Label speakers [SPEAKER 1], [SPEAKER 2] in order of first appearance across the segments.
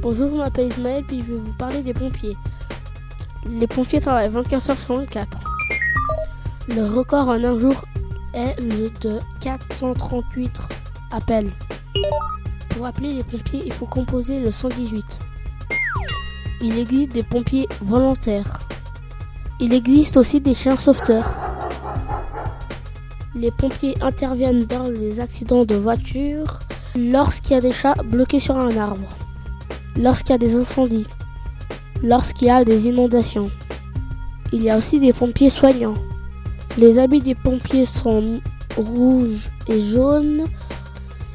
[SPEAKER 1] Bonjour, je m'appelle Ismaël puis je vais vous parler des pompiers. Les pompiers travaillent 24 heures sur 24. Le record en un jour est le de 438 appels. Pour appeler les pompiers, il faut composer le 118. Il existe des pompiers volontaires. Il existe aussi des chiens sauveteurs. Les pompiers interviennent dans les accidents de voiture lorsqu'il y a des chats bloqués sur un arbre, lorsqu'il y a des incendies, lorsqu'il y a des inondations. Il y a aussi des pompiers soignants. Les habits des pompiers sont rouges et jaunes.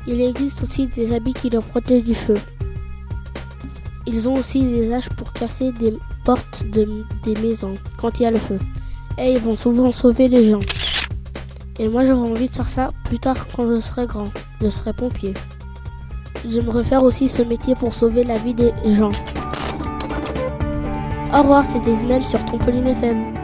[SPEAKER 1] Il existe aussi des habits qui les protègent du feu. Ils ont aussi des haches pour casser des portes de, des maisons quand il y a le feu. Et ils vont souvent sauver les gens. Et moi j'aurais envie de faire ça plus tard quand je serai grand. Je serai pompier. J'aimerais faire aussi ce métier pour sauver la vie des gens. Au revoir, c'était Ismaël sur Trampoline FM.